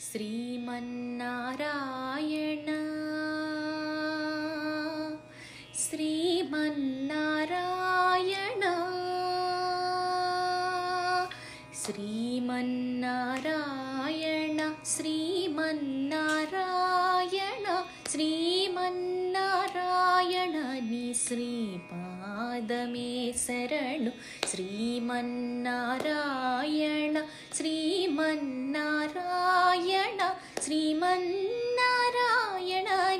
श्रीमन्नारायण। श्रीमन्नारायण। श्रीमन्नारायण। श्रीमन्नारायण। श्रीमन्नारायण नि श्रीपादमेसरण श्रीमन्नारायण। శ్రీమన్నారాయణ శ్రీమన్నారాయణ శ్రీమన్నారాయణ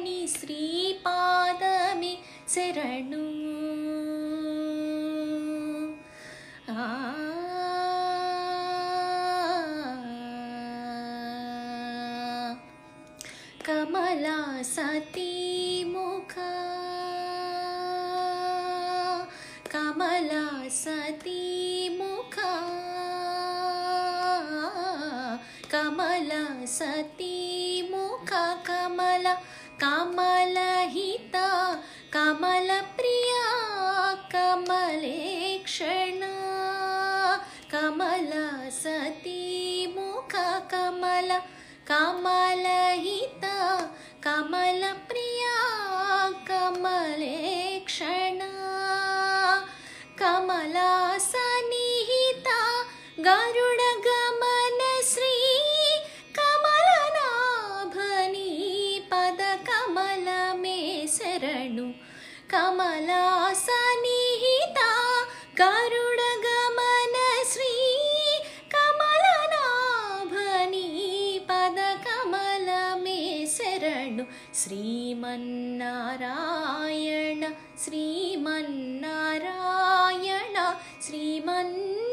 నీ శ్రీపాదమే శరణు ఆ కమలా సతీ ముఖ కమలా సతీ सती कमला, कमल मुखा कमला कमलहिता कमलप्रिया कमलेक्षणा कमल, सती मुख कमल कमल कमलहिता कमल नु श्रीमन्नारायण श्रीमन् नारायण श्रीमन्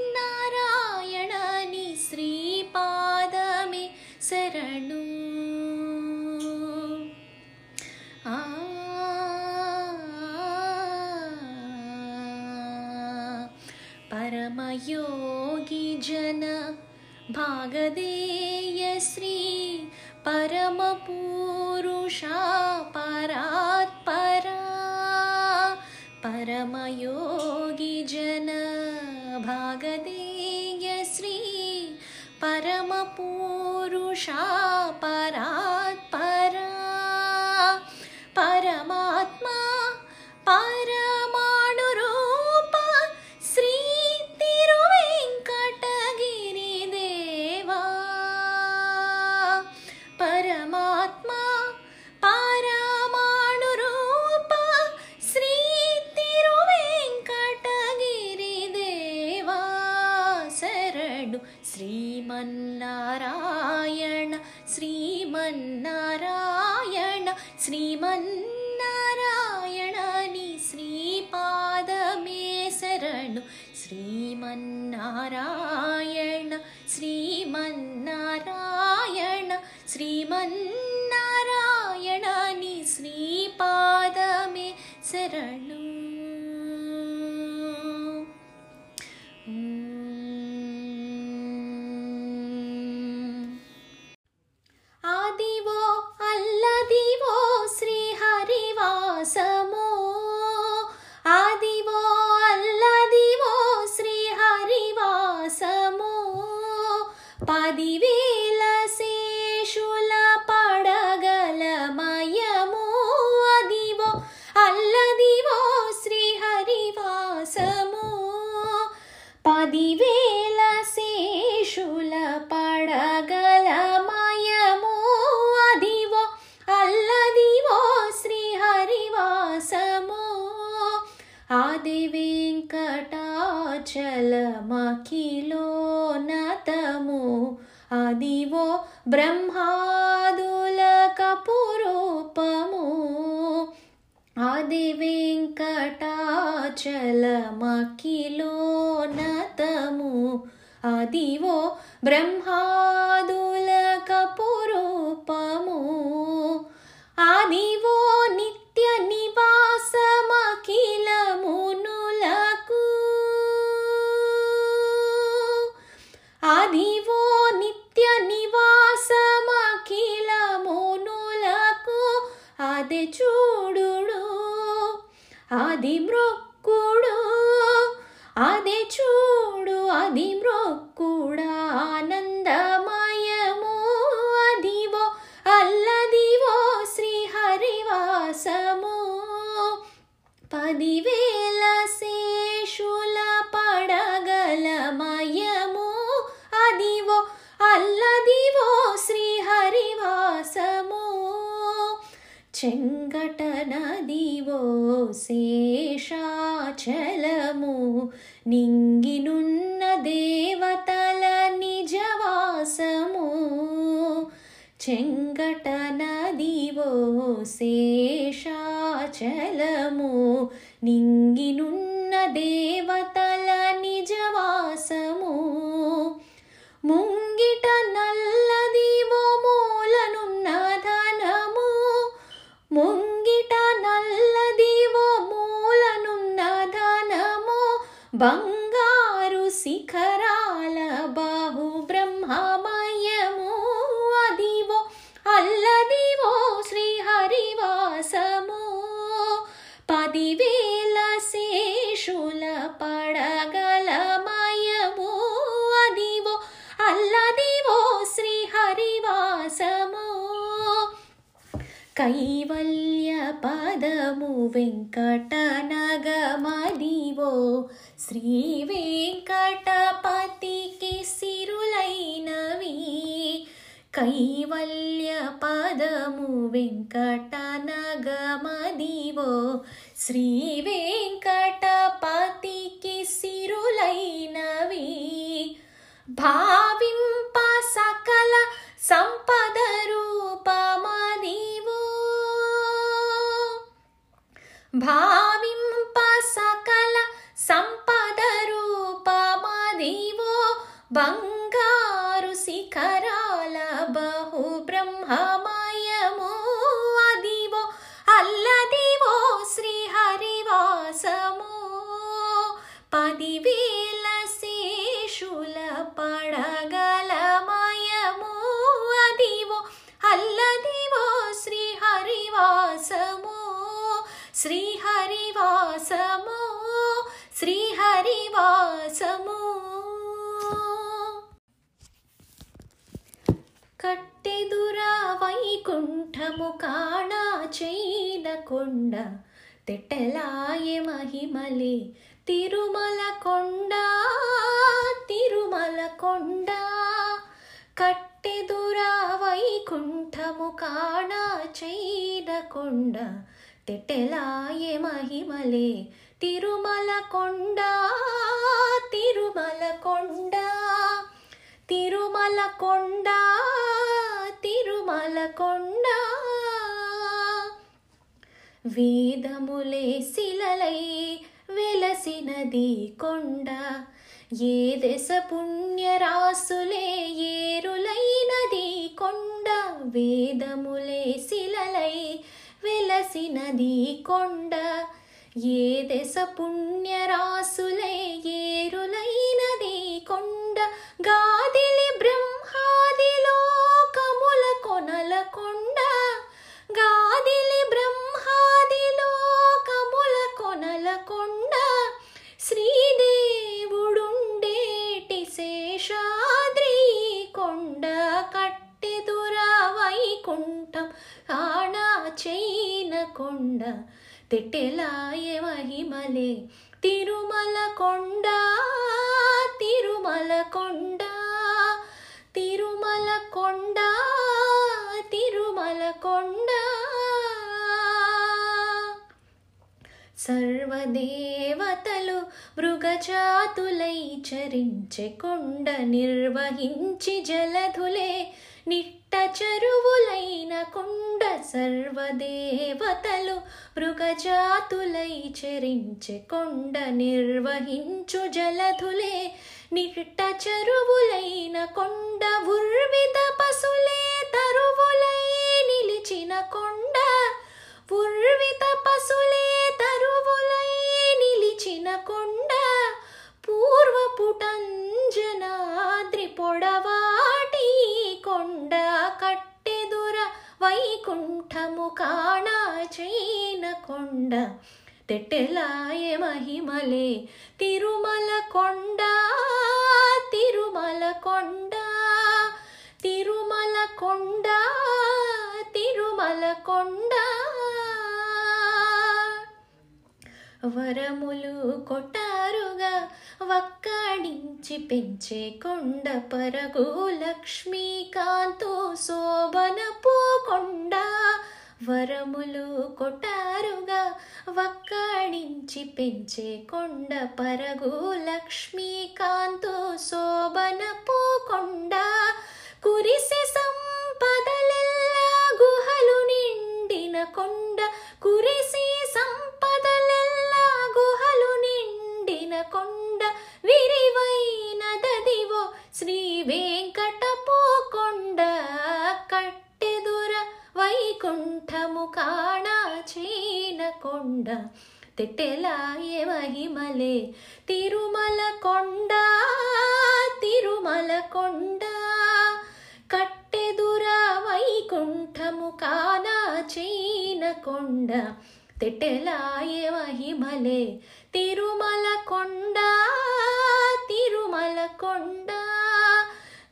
श्री परमपूरुषा परात्परा परमयोगिजन परमयोगी जन भागदेयश्री परमपूरुषा परा శరణు శ్రీమన్నారాయణ శ్రీమన్నారాయణ శ్రీమన్నారాయణ నీ శ్రీపాదమే శరణు ఆదివో అల్లదివో శ్రీహరివాసమో चलमखिलो नतमो आदिवो ब्रह्मा శేషాచలము నింగినున్న దేవతల నిజవాసము. చెంగట నదివో శేషాచలము. నింగినున్న దేవ Bom కైవల్య పదము వెంకటనగమదివో శ్రీ వెంకటపతికి సిరులైనవి. కైవల్య పదము వెంకటనగమదివో శ్రీ వెంకటపతికి సిరులైనవి. భావింప సకల సంపద శ్రీహరివాసము శ్రీహరివాసము. కట్టెదురా వైకుంఠము కాణా కొండ తెట్టెలాయ మహిమలే తిరుమల కొండ తిరుమల కొండ. కట్టెదురా వైకుంఠము కాణా కొండ తెట్టెలాయ మహిమలే. తిరుమల కొండ తిరుమల కొండ తిరుమల కొండ తిరుమల కొండ. వేదములే శిలలై వెలసినది కొండ. ఏ దశ పుణ్యరాసులే ఏరులైనది కొండ. వేదములే శిలలై వెలసినది కొండ. ఏ దశ పుణ్యరాసులై ఏరులైనది కొండ. గాదిల తెట్టెలాయ మహిమలే. తిరుమల కొండ తిరుమల కొండ తిరుమల కొండ తిరుమల కొండ సర్వదేవతలు మృగజాతులై చరించే కొండ నిర్వహించి జలధులే. నిట్ట చెరువులైన కొండ సర్వదేవతలు మృగజాతులై చరించె కొండ నిర్వహించు జలధులే. నిట్ట చెరువులైన కొండ ఉర్విత పశులే తరువులై నిలిచిన కొండ. ఉర్విత పశులే తరువులై నిలిచిన కొండ. పూర్వపుటంజనాద్రి పొడవాటి కట్టెదుర వైకుంఠము కాణా చైన కొండ. తెట్టెలాయ మహిమలే తిరుమల కొండ తిరుమల కొండ. తిరుమల కొండ తిరుమల కొండ. వరములు కొటారుగా వక్కాడించి పెంచే కొండ పరగు లక్ష్మీకాంతో శోభనపు కొండ. వరములు కొటారుగా వక్కాడించి పెంచే కొండ పరగు లక్ష్మీకాంతో శోభన పూకొండ కురిసి సంపదలెల్లా గుహలు నిండిన కొండ. కురిసి కొండ విరివైనదదివో శ్రీ వెంకటపు కొండ కట్టెదుర వైకుంఠము కాణ చీన కొండ. తెట్టెలాయ మహిమలే తిరుమల కొండ తిరుమల కొండ. కట్టెదుర వైకుంఠము కాన చీన కొండ తెట్టెలాయ మహిమలే. తిరుమల కొండ తిరుమల కొండ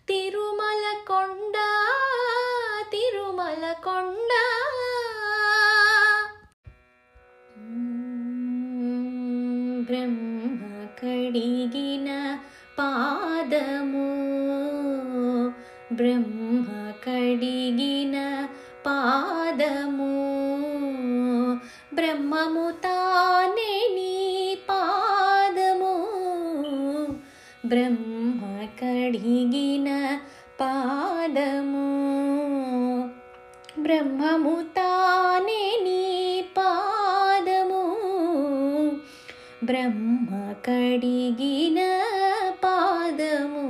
తిరుమల కొండ తిరుమల కొండ. బ్రహ్మ కడిగిన పాదము కడిగిన పాదము. బ్రహ్మము తానే నీ పాదము. బ్రహ్మ కడిగిన పాదము.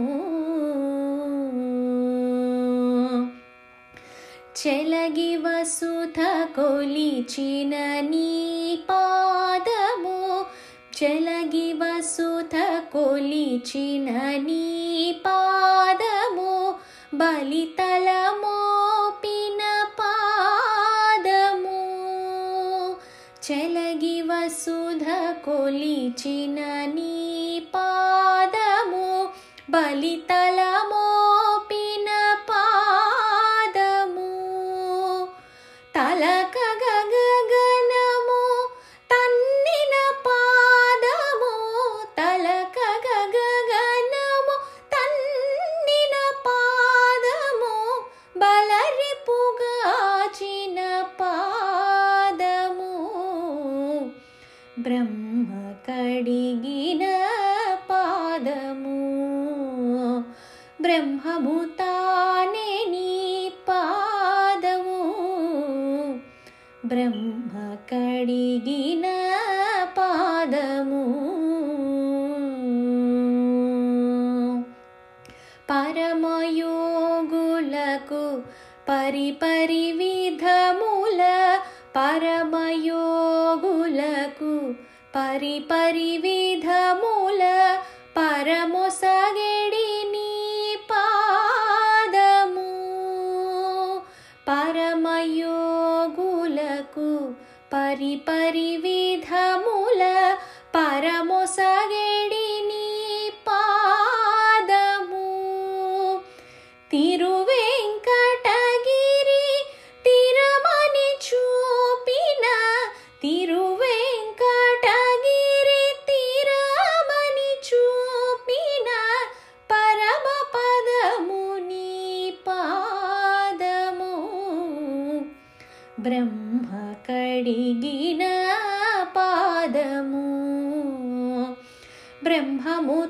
చెలగి వసుధ కొలిచిన నీ పాదము. చెలగి వసుధ కొలిచిన నీ बलि तलमो पिनपादमो चलि वसुध कोलि బ్రహ్మ కడిగిన పాదము. పరమయోగులకు పరిపరి విధముల పరమయోగులకు పరిపరి విధముల పరమొసగెడి నీ పాదము. పరమయో పరిపరి విధముల బ్రహ్మ కడిగిన పాదము. బ్రహ్మము